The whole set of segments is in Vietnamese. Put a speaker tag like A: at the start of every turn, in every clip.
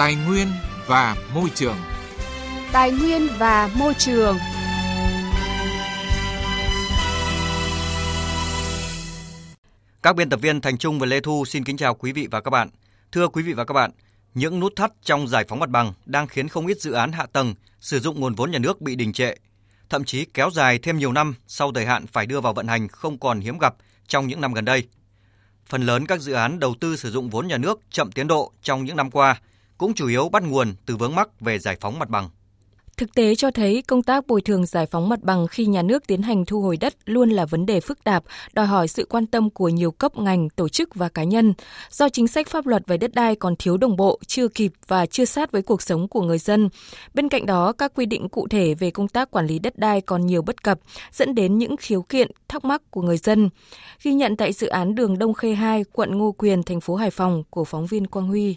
A: Tài nguyên và môi trường.
B: Tài nguyên và môi trường.
C: Các biên tập viên Thành Trung và Lê Thu xin kính chào quý vị và các bạn. Thưa quý vị và các bạn, những nút thắt trong giải phóng mặt bằng đang khiến không ít dự án hạ tầng sử dụng nguồn vốn nhà nước bị đình trệ, thậm chí kéo dài thêm nhiều năm sau thời hạn phải đưa vào vận hành không còn hiếm gặp trong những năm gần đây. Phần lớn các dự án đầu tư sử dụng vốn nhà nước chậm tiến độ trong những năm qua cũng chủ yếu bắt nguồn từ vướng mắc về giải phóng mặt bằng.
B: Thực tế cho thấy công tác bồi thường giải phóng mặt bằng khi nhà nước tiến hành thu hồi đất luôn là vấn đề phức tạp, đòi hỏi sự quan tâm của nhiều cấp ngành, tổ chức và cá nhân. Do chính sách pháp luật về đất đai còn thiếu đồng bộ, chưa kịp và chưa sát với cuộc sống của người dân. Bên cạnh đó, các quy định cụ thể về công tác quản lý đất đai còn nhiều bất cập, dẫn đến những khiếu kiện, thắc mắc của người dân. Ghi nhận tại dự án đường Đông Khê 2, quận Ngô Quyền, thành phố Hải Phòng của phóng viên Quang Huy.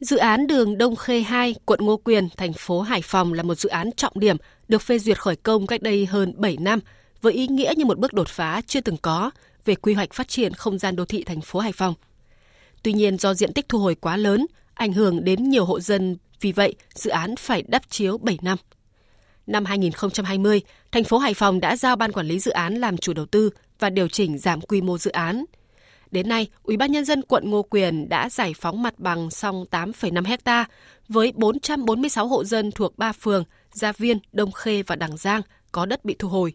D: Dự án đường Đông Khê 2, quận Ngô Quyền, thành phố Hải Phòng là một dự án trọng điểm được phê duyệt khởi công cách đây hơn 7 năm với ý nghĩa như một bước đột phá chưa từng có về quy hoạch phát triển không gian đô thị thành phố Hải Phòng. Tuy nhiên do diện tích thu hồi quá lớn, ảnh hưởng đến nhiều hộ dân, vì vậy dự án phải đắp chiếu 7 năm. Năm 2020, thành phố Hải Phòng đã giao ban quản lý dự án làm chủ đầu tư và điều chỉnh giảm quy mô dự án – Đến nay, Ủy ban nhân dân quận Ngô Quyền đã giải phóng mặt bằng xong 8,5 hecta với 446 hộ dân thuộc 3 phường Gia Viên, Đông Khê và Đằng Giang có đất bị thu hồi.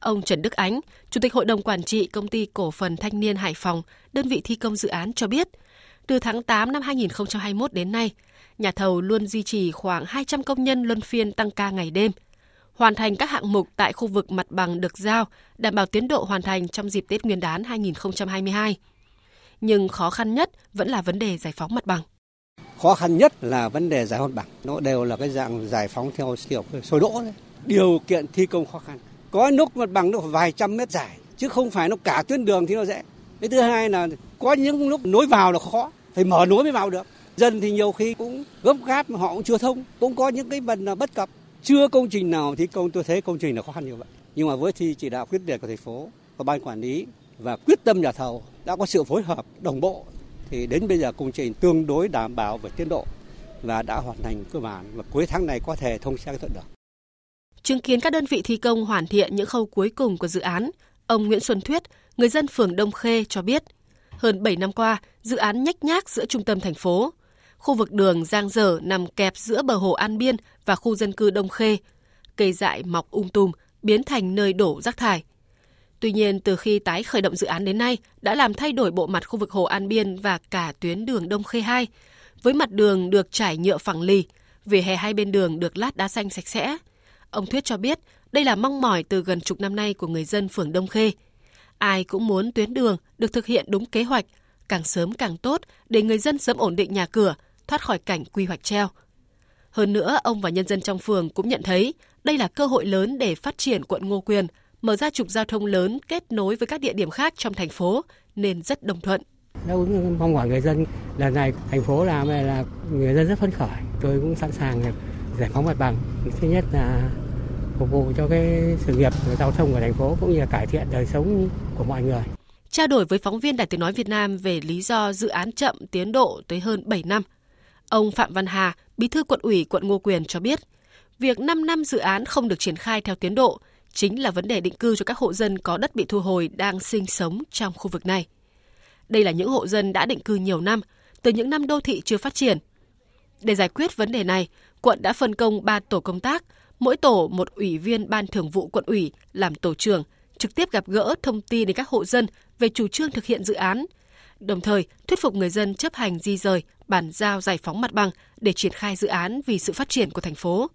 D: Ông Trần Đức Ánh, Chủ tịch Hội đồng Quản trị Công ty Cổ phần Thanh niên Hải Phòng, đơn vị thi công dự án cho biết, từ tháng 8 năm 2021 đến nay, nhà thầu luôn duy trì khoảng 200 công nhân luân phiên tăng ca ngày đêm – hoàn thành các hạng mục tại khu vực mặt bằng được giao, đảm bảo tiến độ hoàn thành trong dịp Tết Nguyên đán 2022. Nhưng khó khăn nhất vẫn là vấn đề giải phóng mặt bằng.
E: Khó khăn nhất là vấn đề giải phóng mặt bằng. Nó đều là cái dạng giải phóng theo kiểu sôi đỗ đấy. Điều kiện thi công khó khăn. Có lúc mặt bằng nó vài trăm mét dài, chứ không phải nó cả tuyến đường thì nó dễ. Cái thứ hai là có những lúc nối vào là khó, phải mở nối mới vào được. Dân thì nhiều khi cũng gấp gáp mà họ cũng chưa thông, cũng có những cái phần bất cập chưa công trình nào thi công tôi thấy công trình là khó khăn như vậy. Nhưng mà với thi chỉ đạo quyết liệt của thành phố và ban quản lý và quyết tâm nhà thầu đã có sự phối hợp đồng bộ thì đến bây giờ công trình tương đối đảm bảo về tiến độ và đã hoàn thành cơ bản và cuối tháng này có thể thông xe thuận được.
D: Chứng kiến các đơn vị thi công hoàn thiện những khâu cuối cùng của dự án, ông Nguyễn Xuân Thuyết, người dân phường Đông Khê cho biết, hơn 7 năm qua, dự án nhách nhác giữa trung tâm thành phố, khu vực đường Giang Dở nằm kẹp giữa bờ hồ An Biên và khu dân cư Đông Khê. Cây dại mọc um tùm, biến thành nơi đổ rác thải. Tuy nhiên, từ khi tái khởi động dự án đến nay, đã làm thay đổi bộ mặt khu vực hồ An Biên và cả tuyến đường Đông Khê 2. Với mặt đường được trải nhựa phẳng lì, vỉa hè hai bên đường được lát đá xanh sạch sẽ. Ông Thuyết cho biết, đây là mong mỏi từ gần chục năm nay của người dân phường Đông Khê. Ai cũng muốn tuyến đường được thực hiện đúng kế hoạch, càng sớm càng tốt để người dân sớm ổn định nhà cửa, thoát khỏi cảnh quy hoạch treo. Hơn nữa, ông và nhân dân trong phường cũng nhận thấy đây là cơ hội lớn để phát triển quận Ngô Quyền, mở ra trục giao thông lớn kết nối với các địa điểm khác trong thành phố nên rất đồng thuận.
F: Đáp ứng mong mỏi người dân lần này thành phố làm này là người dân rất phấn khởi. Tôi cũng sẵn sàng giải phóng mặt bằng. Thứ nhất là phục vụ cho cái sự nghiệp giao thông của thành phố cũng như là cải thiện đời sống của mọi người.
D: Trao đổi với phóng viên Đài Tiếng Nói Việt Nam về lý do dự án chậm tiến độ tới hơn 7 năm, Ông Phạm Văn Hà, Bí thư quận ủy quận Ngô Quyền cho biết, việc 5 năm dự án không được triển khai theo tiến độ chính là vấn đề định cư cho các hộ dân có đất bị thu hồi đang sinh sống trong khu vực này. Đây là những hộ dân đã định cư nhiều năm, từ những năm đô thị chưa phát triển. Để giải quyết vấn đề này, quận đã phân công 3 tổ công tác, mỗi tổ một ủy viên ban thường vụ quận ủy làm tổ trưởng, trực tiếp gặp gỡ thông tin đến các hộ dân về chủ trương thực hiện dự án, đồng thời thuyết phục người dân chấp hành di rời, bàn giao giải phóng mặt bằng để triển khai dự án vì sự phát triển của thành phố.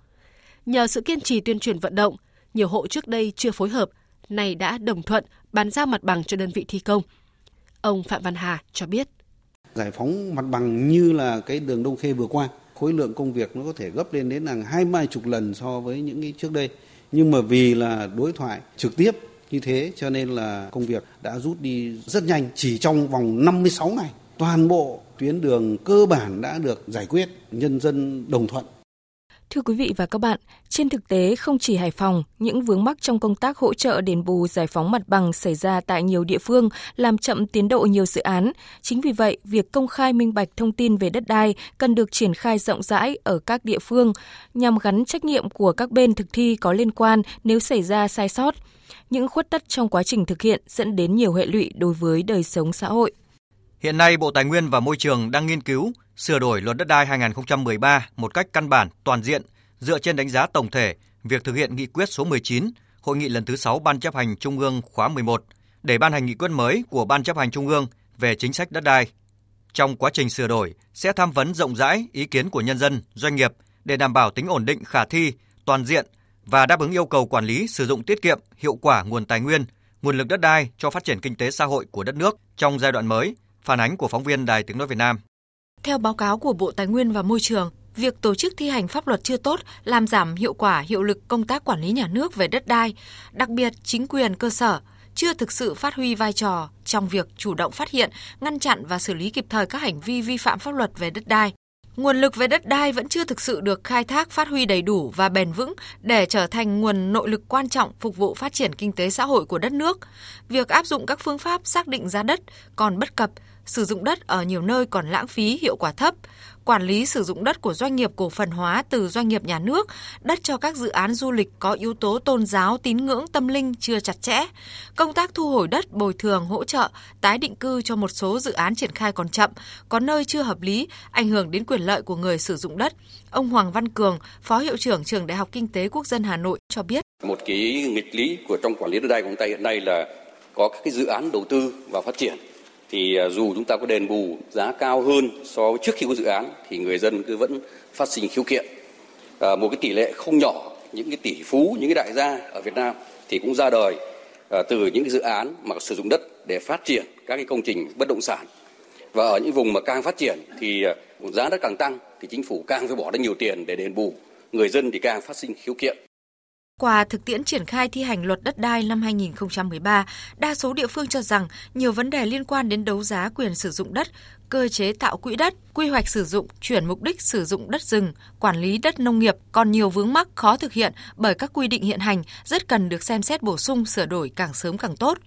D: Nhờ sự kiên trì tuyên truyền vận động, nhiều hộ trước đây chưa phối hợp, nay đã đồng thuận bàn giao mặt bằng cho đơn vị thi công. Ông Phạm Văn Hà cho biết.
G: Giải phóng mặt bằng như là cái đường Đông Khê vừa qua, khối lượng công việc nó có thể gấp lên đến hàng hai mươi chục lần so với những cái trước đây. Nhưng mà vì là đối thoại trực tiếp như thế cho nên là công việc đã rút đi rất nhanh, chỉ trong vòng 56 ngày, toàn bộ tuyến đường cơ bản đã được giải quyết, nhân dân đồng thuận.
B: Thưa quý vị và các bạn, trên thực tế không chỉ Hải Phòng, những vướng mắc trong công tác hỗ trợ đền bù giải phóng mặt bằng xảy ra tại nhiều địa phương làm chậm tiến độ nhiều dự án. Chính vì vậy, việc công khai minh bạch thông tin về đất đai cần được triển khai rộng rãi ở các địa phương nhằm gắn trách nhiệm của các bên thực thi có liên quan nếu xảy ra sai sót. Những khuất tất trong quá trình thực hiện dẫn đến nhiều hệ lụy đối với đời sống xã hội.
C: Hiện nay, Bộ Tài nguyên và Môi trường đang nghiên cứu sửa đổi luật đất đai 2013 một cách căn bản, toàn diện, dựa trên đánh giá tổng thể việc thực hiện nghị quyết số 19, Hội nghị lần thứ 6 Ban chấp hành Trung ương khóa 11 để ban hành nghị quyết mới của Ban chấp hành Trung ương về chính sách đất đai. Trong quá trình sửa đổi sẽ tham vấn rộng rãi ý kiến của nhân dân, doanh nghiệp để đảm bảo tính ổn định khả thi, toàn diện và đáp ứng yêu cầu quản lý sử dụng tiết kiệm, hiệu quả nguồn tài nguyên, nguồn lực đất đai cho phát triển kinh tế xã hội của đất nước trong giai đoạn mới, phản ánh của phóng viên Đài Tiếng nói Việt Nam.
B: Theo báo cáo của Bộ Tài nguyên và Môi trường, việc tổ chức thi hành pháp luật chưa tốt làm giảm hiệu quả hiệu lực công tác quản lý nhà nước về đất đai, đặc biệt chính quyền cơ sở chưa thực sự phát huy vai trò trong việc chủ động phát hiện, ngăn chặn và xử lý kịp thời các hành vi vi phạm pháp luật về đất đai. Nguồn lực về đất đai vẫn chưa thực sự được khai thác phát huy đầy đủ và bền vững để trở thành nguồn nội lực quan trọng phục vụ phát triển kinh tế xã hội của đất nước. Việc áp dụng các phương pháp xác định giá đất còn bất cập, sử dụng đất ở nhiều nơi còn lãng phí hiệu quả thấp, quản lý sử dụng đất của doanh nghiệp cổ phần hóa từ doanh nghiệp nhà nước, đất cho các dự án du lịch có yếu tố tôn giáo, tín ngưỡng, tâm linh chưa chặt chẽ. Công tác thu hồi đất, bồi thường, hỗ trợ, tái định cư cho một số dự án triển khai còn chậm, có nơi chưa hợp lý, ảnh hưởng đến quyền lợi của người sử dụng đất. Ông Hoàng Văn Cường, Phó Hiệu trưởng Trường Đại học Kinh tế Quốc dân Hà Nội cho biết.
H: Một cái nghịch lý của trong quản lý đất đai của chúng ta hiện nay là có các cái dự án đầu tư và phát triển thì à, dù chúng ta có đền bù giá cao hơn so với trước khi có dự án thì người dân cứ vẫn phát sinh khiếu kiện. À, một cái tỷ lệ không nhỏ những cái tỷ phú những cái đại gia ở Việt Nam thì cũng ra đời à, từ những cái dự án mà sử dụng đất để phát triển các cái công trình bất động sản. Và ở những vùng mà càng phát triển thì à, giá đất càng tăng thì chính phủ càng phải bỏ ra nhiều tiền để đền bù. Người dân thì càng phát sinh khiếu kiện
B: qua thực tiễn triển khai thi hành luật đất đai năm 2013, đa số địa phương cho rằng nhiều vấn đề liên quan đến đấu giá quyền sử dụng đất, cơ chế tạo quỹ đất, quy hoạch sử dụng, chuyển mục đích sử dụng đất rừng, quản lý đất nông nghiệp còn nhiều vướng mắc khó thực hiện bởi các quy định hiện hành rất cần được xem xét bổ sung sửa đổi càng sớm càng tốt.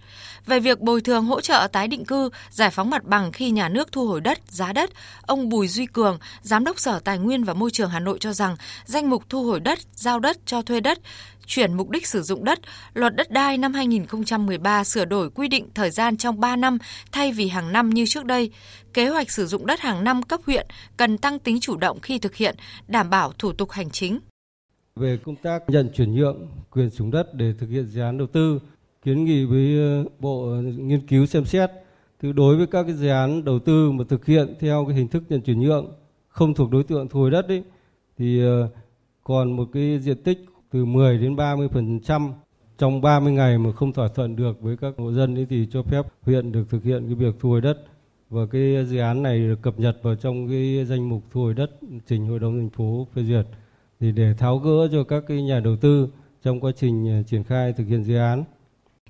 B: Về việc bồi thường hỗ trợ tái định cư, giải phóng mặt bằng khi nhà nước thu hồi đất, giá đất, ông Bùi Duy Cường, Giám đốc Sở Tài nguyên và Môi trường Hà Nội cho rằng danh mục thu hồi đất, giao đất cho thuê đất chuyển mục đích sử dụng đất, luật đất đai năm 2013 sửa đổi quy định thời gian trong 3 năm thay vì hàng năm như trước đây. Kế hoạch hoạch sử dụng đất hàng năm cấp huyện cần tăng tính chủ động khi thực hiện, đảm bảo thủ tục hành chính.
I: Về công tác nhận chuyển nhượng quyền sử dụng đất để thực hiện dự án đầu tư, kiến nghị với ờ, Bộ nghiên cứu xem xét từ đối với các cái dự án đầu tư mà thực hiện theo cái hình thức nhận chuyển nhượng không thuộc đối tượng thu hồi đất ấy, thì ờ, còn một cái diện tích từ 10 đến 30% trong 30 ngày mà không thỏa thuận được với các hộ dân ấy thì cho phép huyện được thực hiện cái việc thu hồi đất và cái dự án này được cập nhật vào trong cái danh mục thu hồi đất trình hội đồng thành phố phê duyệt. Thì để tháo gỡ cho các cái nhà đầu tư trong quá trình à, triển khai thực hiện dự án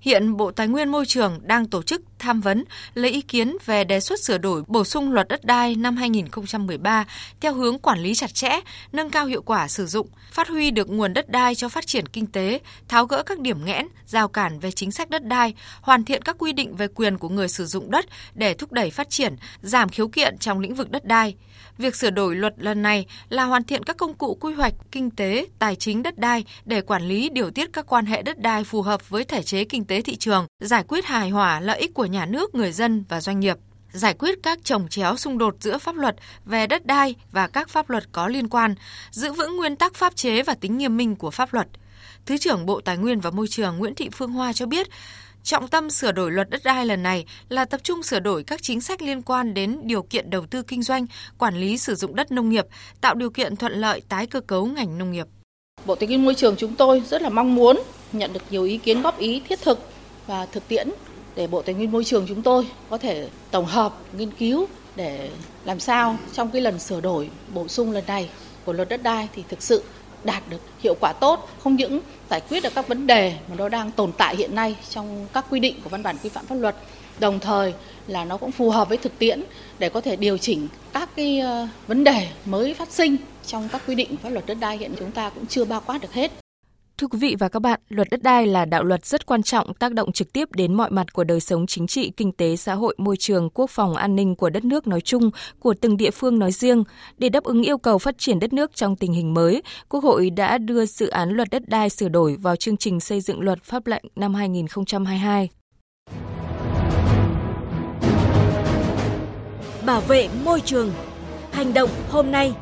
B: Hiện Bộ Tài nguyên Môi trường đang tổ chức tham vấn lấy ý kiến về đề xuất sửa đổi bổ sung luật đất đai năm 2013 theo hướng quản lý chặt chẽ, nâng cao hiệu quả sử dụng, phát huy được nguồn đất đai cho phát triển kinh tế, tháo gỡ các điểm nghẽn, rào cản về chính sách đất đai, hoàn thiện các quy định về quyền của người sử dụng đất để thúc đẩy phát triển, giảm khiếu kiện trong lĩnh vực đất đai. Việc sửa đổi luật lần này là hoàn thiện các công cụ quy hoạch kinh tế, tài chính đất đai để quản lý điều tiết các quan hệ đất đai phù hợp với thể chế kinh tế thị trường, giải quyết hài hòa lợi ích của nhà nước, người dân và doanh nghiệp giải quyết các trồng chéo xung đột giữa pháp luật về đất đai và các pháp luật có liên quan, giữ vững nguyên tắc pháp chế và tính nghiêm minh của pháp luật. Thứ trưởng Bộ Tài nguyên và Môi trường Nguyễn Thị Phương Hoa cho biết, Trọng tâm sửa đổi luật đất đai lần này là tập trung sửa đổi các chính sách liên quan đến điều kiện đầu tư kinh doanh, quản lý sử dụng đất nông nghiệp, tạo điều kiện thuận lợi tái cơ cấu ngành nông nghiệp.
J: Bộ Tài nguyên Môi trường chúng tôi rất là mong muốn nhận được nhiều ý kiến góp ý thiết thực và thực tiễn để Bộ Tài nguyên Môi trường chúng tôi có thể tổng hợp, nghiên cứu để làm sao trong cái lần sửa đổi bổ sung lần này của luật đất đai thì thực sự đạt được hiệu quả tốt, không những giải quyết được các vấn đề mà nó đang tồn tại hiện nay trong các quy định của văn bản quy phạm pháp luật, đồng thời là nó cũng phù hợp với thực tiễn để có thể điều chỉnh các cái ờ, vấn đề mới phát sinh trong các quy định pháp luật đất đai hiện chúng ta cũng chưa bao quát được hết.
B: Thưa quý vị và các bạn, luật đất đai là đạo luật rất quan trọng tác động trực tiếp đến mọi mặt của đời sống chính trị, kinh tế, xã hội, môi trường, quốc phòng, an ninh của đất nước nói chung, của từng địa phương nói riêng. Để đáp ứng yêu cầu phát triển đất nước trong tình hình mới, Quốc hội đã đưa dự án luật đất đai sửa đổi vào chương trình xây dựng luật pháp lệnh năm 2022.
K: Bảo vệ môi trường. Hành động hôm nay.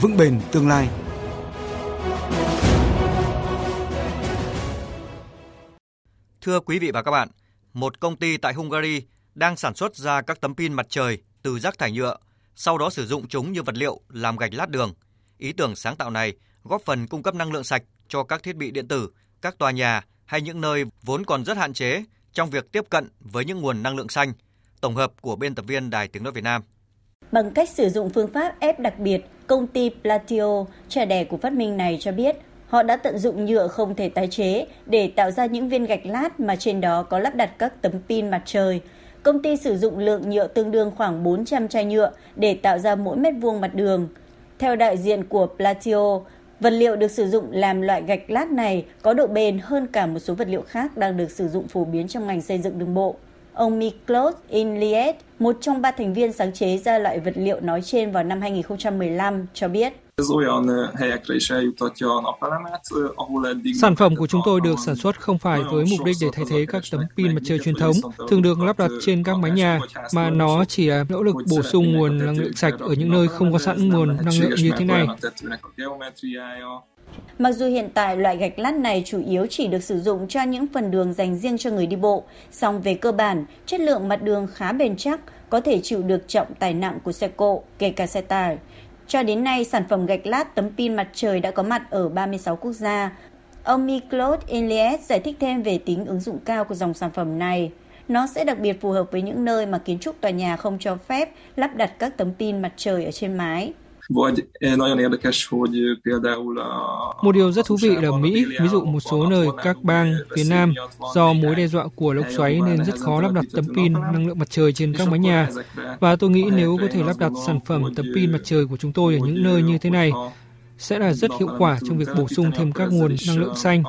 L: Vững bền tương lai.
C: Thưa quý vị và các bạn, một công ty tại Hungary đang sản xuất ra các tấm pin mặt trời từ rác thải nhựa, sau đó sử dụng chúng như vật liệu làm gạch lát đường. Ý tưởng sáng tạo này góp phần cung cấp năng lượng sạch cho các thiết bị điện tử, các tòa nhà hay những nơi vốn còn rất hạn chế trong việc tiếp cận với những nguồn năng lượng xanh. Tổng hợp của biên tập viên Đài Tiếng Nói Việt Nam.
M: Bằng cách sử dụng phương pháp ép đặc biệt, công ty Platio, trẻ đẻ của phát minh này cho biết Họ đã tận dụng nhựa không thể tái chế để tạo ra những viên gạch lát mà trên đó có lắp đặt các tấm pin mặt trời. Công ty sử dụng lượng nhựa tương đương khoảng 400 chai nhựa để tạo ra mỗi mét vuông mặt đường. Theo đại diện của Platio, vật liệu được sử dụng làm loại gạch lát này có độ bền hơn cả một số vật liệu khác đang được sử dụng phổ biến trong ngành xây dựng đường bộ. Ông Miklos Inliet, một trong ba thành viên sáng chế ra loại vật liệu nói trên vào năm 2015, cho biết.
N: Sản phẩm của chúng tôi được sản xuất không phải với mục đích để thay thế các tấm pin mặt trời truyền thống thường được lắp đặt trên các mái nhà, mà nó chỉ là nỗ lực bổ sung nguồn năng lượng sạch ở những nơi không có sẵn nguồn năng lượng như thế này.
M: Mặc dù hiện tại loại gạch lát này chủ yếu chỉ được sử dụng cho những phần đường dành riêng cho người đi bộ, song về cơ bản, chất lượng mặt đường khá bền chắc, có thể chịu được trọng tải nặng của xe cộ, kể cả xe tải. Cho đến nay, sản phẩm gạch lát tấm pin mặt trời đã có mặt ở 36 quốc gia. Ông Miklot Elias giải thích thêm về tính ứng dụng cao của dòng sản phẩm này. Nó sẽ đặc biệt phù hợp với những nơi mà kiến trúc tòa nhà không cho phép lắp đặt các tấm pin mặt trời ở trên mái.
N: Eh, nagyon érdekes, hogy eh, például a... Một điều rất thú vị là Mỹ, ví dụ một số nơi các bang phía Nam do mối đe dọa của lốc xoáy nên rất khó lắp đặt tấm pin năng lượng mặt trời trên các mái nhà. Và tôi nghĩ nếu có thể lắp đặt sản phẩm tấm pin mặt trời của chúng tôi ở những nơi như thế này, sẽ là rất hiệu quả trong việc bổ sung thêm các nguồn năng lượng xanh.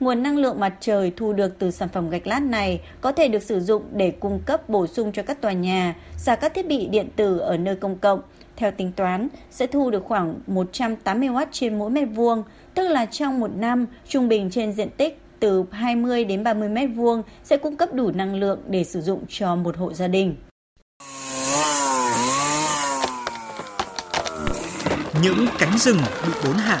M: Nguồn năng lượng mặt trời thu được từ sản phẩm gạch lát này có thể được sử dụng để cung cấp bổ sung cho các tòa nhà, và các thiết bị điện tử ở nơi công cộng. Theo tính toán, sẽ thu được khoảng 180W trên mỗi mét vuông, tức là trong một năm, trung bình trên diện tích từ 20 đến 30 mét vuông sẽ cung cấp đủ năng lượng để sử dụng cho một hộ gia đình.
O: Những cánh rừng bị bốn hạ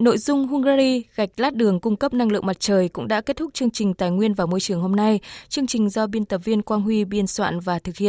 B: Nội dung Hungary gạch lát đường cung cấp năng lượng mặt trời cũng đã kết thúc chương trình Tài nguyên và Môi trường hôm nay. Chương trình do biên tập viên Quang Huy biên soạn và thực hiện.